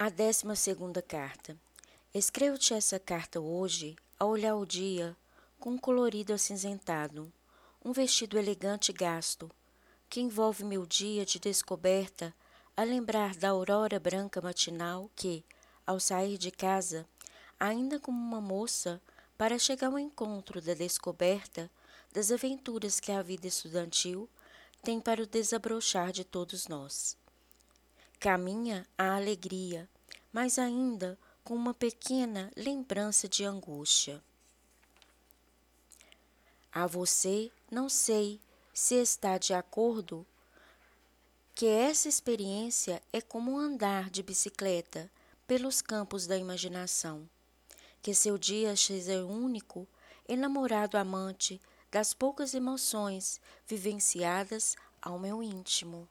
A décima segunda carta. Escrevo-te essa carta hoje, ao olhar o dia, com um colorido acinzentado, um vestido elegante e gasto, que envolve meu dia de descoberta a lembrar da aurora branca matinal que, ao sair de casa, ainda como uma moça, para chegar ao encontro da descoberta das aventuras que a vida estudantil tem para o desabrochar de todos nós. Caminha a alegria, mas ainda com uma pequena lembrança de angústia. A você não sei se está de acordo que essa experiência é como andar de bicicleta pelos campos da imaginação, que seu dia seja único, enamorado amante das poucas emoções vivenciadas ao meu íntimo.